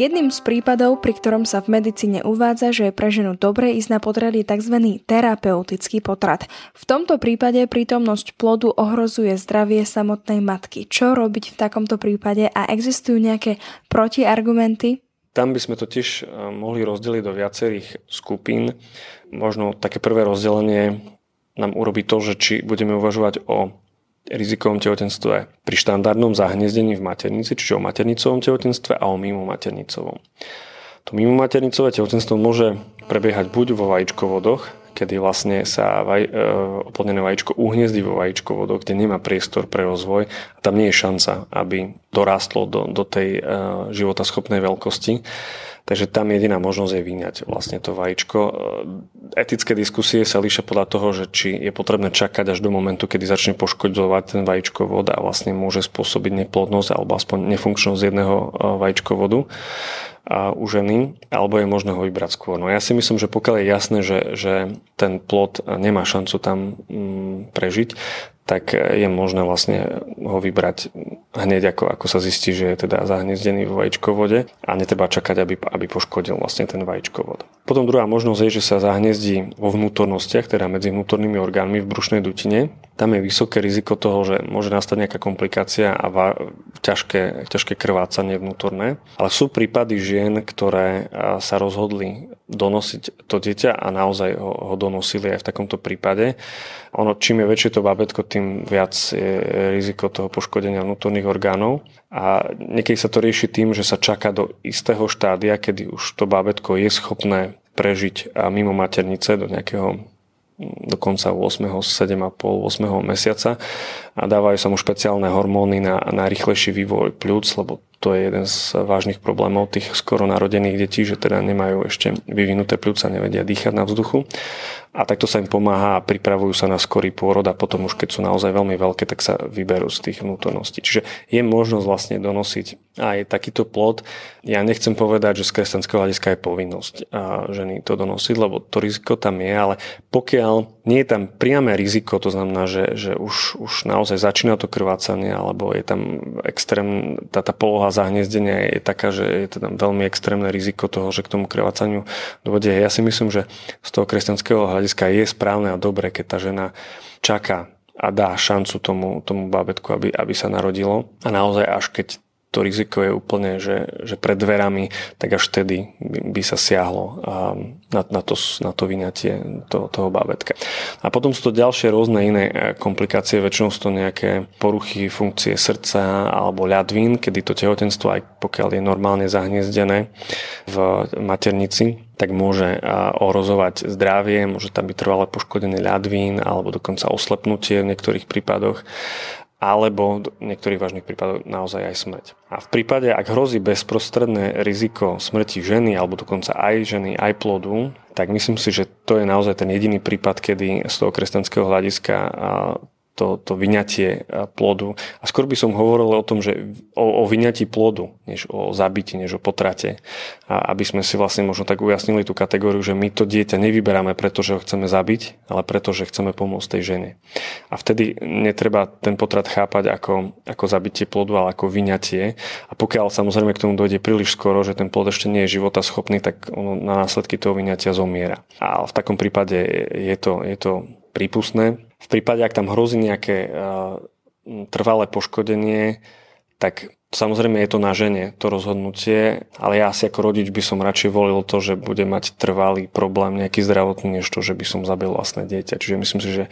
Jedným z prípadov, pri ktorom sa v medicíne uvádza, že je pre ženu dobre ísť na potrat je tzv. terapeutický potrat. V tomto prípade prítomnosť plodu ohrozuje zdravie samotnej matky. Čo robiť v takomto prípade a existujú nejaké protiargumenty? Tam by sme to tiež eh, mohli rozdeliť do viacerých skupín. Možno také prvé rozdelenie nám urobí to, že či budeme uvažovať o rizikovom tehotenstve pri štandardnom zahniezdení v maternici, čiže o maternicovom tehotenstve a o mimo maternicovom. To mimo maternicové tehotenstvo môže prebiehať buď vo vajíčkovodoch, kedy vlastne sa vaj, e, oplodnené vajíčko uhniezdí vo vajíčkovodoch, kde nemá priestor pre rozvoj a tam nie je šanca, aby dorástlo do, do tej e, životaschopnej veľkosti. Takže tam jediná možnosť je vyňať vlastne to vajíčko. Etické diskusie sa líšia podľa toho, že či je potrebné čakať až do momentu, kedy začne poškodzovať ten vajíčkovod a vlastne môže spôsobiť neplodnosť alebo aspoň nefunkčnosť jedného e, vajíčkovodu u ženy, alebo je možné ho vybrať skôr. No ja si myslím, že pokiaľ je jasné, že, že ten plod nemá šancu tam mm, prežiť, tak je možné vlastne ho vybrať hneď ako, ako sa zistí, že je teda zahniezdený vo vajíčkovode a netreba čakať, aby, aby poškodil vlastne ten vajíčkovod. Potom druhá možnosť je, že sa zahniezdí vo vnútornostiach, teda medzi vnútornými orgánmi v brušnej dutine. Tam je vysoké riziko toho, že môže nastať nejaká komplikácia a va- ťažké, ťažké krvácanie vnútorné. Ale sú prípady žien, ktoré sa rozhodli donosiť to dieťa a naozaj ho, ho donosili aj v takomto prípade. Ono, čím je väčšie to bábätko, tým viac je riziko toho poškodenia vnútorných orgánov. A niekedy sa to rieši tým, že sa čaká do istého štádia, kedy už to bábätko je schopné prežiť mimo maternice do nejakého dokonca 8., 7,5, 8. mesiaca a dávajú sa mu špeciálne hormóny na, na rýchlejší vývoj pľúc, lebo to je jeden z vážnych problémov tých skoro narodených detí, že teda nemajú ešte vyvinuté pľúca, nevedia dýchať na vzduchu. A takto sa im pomáha a pripravujú sa na skorý pôrod a potom už keď sú naozaj veľmi veľké, tak sa vyberú z tých vnútorností. Čiže je možnosť vlastne donosiť aj takýto plod. Ja nechcem povedať, že z kresťanského hľadiska je povinnosť a ženy to donosiť, lebo to riziko tam je, ale pokiaľ nie je tam priame riziko, to znamená, že, že už, už naozaj začína to krvácanie alebo je tam extrém, tá, tá poloha zahniezdenia je taká, že je tam veľmi extrémne riziko toho, že k tomu krvácaniu dôjde. Ja si myslím, že z toho kresťanského hľadiska je správne a dobré, keď tá žena čaká a dá šancu tomu, tomu bábetku, aby, aby sa narodilo. A naozaj až keď to riziko je úplne, že, že pred dverami, tak až vtedy by, sa siahlo na, na, to, na to vyňatie to, toho bábetka. A potom sú to ďalšie rôzne iné e, komplikácie, väčšinou sú to nejaké poruchy funkcie srdca alebo ľadvín, kedy to tehotenstvo, aj pokiaľ je normálne zahniezdené v maternici, tak môže ohrozovať zdravie, môže tam byť trvalé poškodený ľadvín alebo dokonca oslepnutie v niektorých prípadoch alebo v niektorých vážnych prípadoch naozaj aj smrť. A v prípade, ak hrozí bezprostredné riziko smrti ženy, alebo dokonca aj ženy, aj plodu, tak myslím si, že to je naozaj ten jediný prípad, kedy z toho kresťanského hľadiska to, to vyňatie plodu. A skôr by som hovoril o tom, že o, o vyňatí plodu, než o zabiti, než o potrate. A aby sme si vlastne možno tak ujasnili tú kategóriu, že my to dieťa nevyberáme preto, že ho chceme zabiť, ale preto, že chceme pomôcť tej žene. A vtedy netreba ten potrat chápať ako, ako zabitie plodu, ale ako vyňatie. A pokiaľ samozrejme k tomu dojde príliš skoro, že ten plod ešte nie je života schopný, tak ono na následky toho vyňatia zomiera. A v takom prípade je to, je to prípustné. V prípade, ak tam hrozí nejaké trvalé poškodenie, tak Samozrejme je to na žene, to rozhodnutie, ale ja asi ako rodič by som radšej volil to, že bude mať trvalý problém nejaký zdravotný, než to, že by som zabil vlastné dieťa. Čiže myslím si, že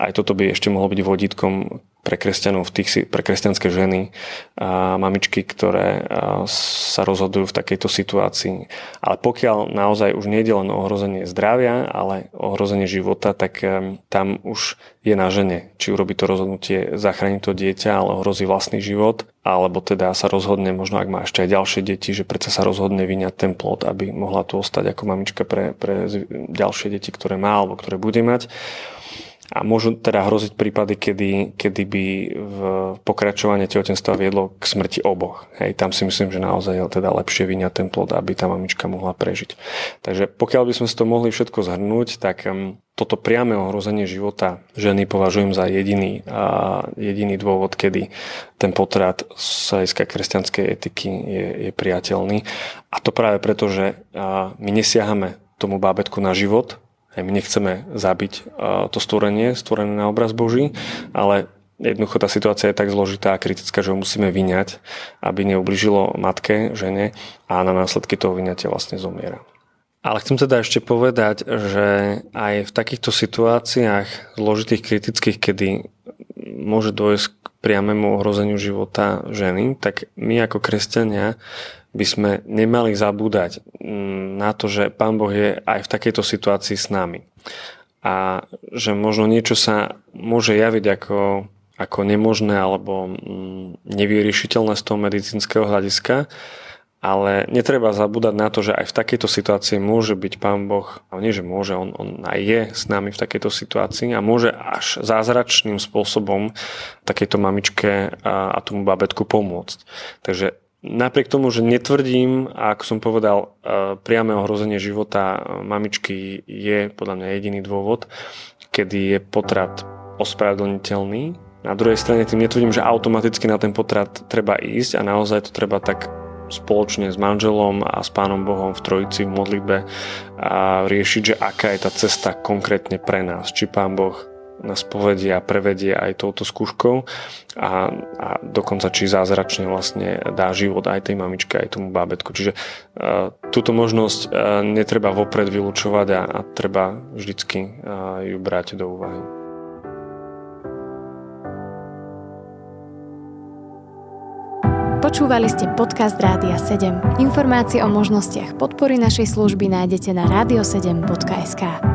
aj toto by ešte mohlo byť vodítkom pre kresťanov, tých, pre kresťanské ženy a mamičky, ktoré sa rozhodujú v takejto situácii. Ale pokiaľ naozaj už nie je len o ohrozenie zdravia, ale o ohrozenie života, tak tam už je na žene, či urobí to rozhodnutie zachrániť to dieťa, ale ohrozí vlastný život, alebo teda sa rozhodne, možno ak má ešte aj ďalšie deti, že predsa sa rozhodne vyňať ten plod, aby mohla tu ostať ako mamička pre, pre ďalšie deti, ktoré má alebo ktoré bude mať A môžu teda hroziť prípady, kedy, kedy by v pokračovanie tehotenstva viedlo k smrti oboch. Hej, tam si myslím, že naozaj je teda lepšie vyňať ten plod, aby tá mamička mohla prežiť. Takže pokiaľ by sme si to mohli všetko zhrnúť, tak um, toto priame ohrozenie života ženy považujem za jediný, a jediný dôvod, kedy ten potrat z hľadiska kresťanskej etiky je, je priateľný. A to práve preto, že my nesiahame tomu bábetku na život, my nechceme zabiť to stvorenie, stvorené na obraz Boží, ale jednoducho tá situácia je tak zložitá a kritická, že ho musíme vyňať, aby neubližilo matke, žene a na následky toho vyňatia vlastne zomiera. Ale chcem teda ešte povedať, že aj v takýchto situáciách zložitých, kritických, kedy môže dojsť k priamému ohrozeniu života ženy, tak my ako kresťania by sme nemali zabúdať mm, na to, že Pán Boh je aj v takejto situácii s nami. A že možno niečo sa môže javiť ako, ako nemožné alebo mm, nevyriešiteľné z toho medicínskeho hľadiska, ale netreba zabúdať na to, že aj v takejto situácii môže byť Pán Boh, ale nie, že môže, on, on aj je s nami v takejto situácii a môže až zázračným spôsobom takejto mamičke a, a tomu babetku pomôcť. Takže Napriek tomu, že netvrdím, ako som povedal, e, priame ohrozenie života mamičky je podľa mňa jediný dôvod, kedy je potrat ospravedlniteľný. Na druhej strane tým netvrdím, že automaticky na ten potrat treba ísť a naozaj to treba tak spoločne s manželom a s Pánom Bohom v Trojici v modlitbe a riešiť, že aká je tá cesta konkrétne pre nás. Či Pán Boh nás a prevedie aj touto skúškou a, a dokonca či zázračne vlastne dá život aj tej mamičke, aj tomu bábetku. Čiže uh, túto možnosť uh, netreba vopred vylúčovať a, a treba vždycky uh, ju brať do úvahy. Počúvali ste podcast Rádia 7. Informácie o možnostiach podpory našej služby nájdete na radio7.sk.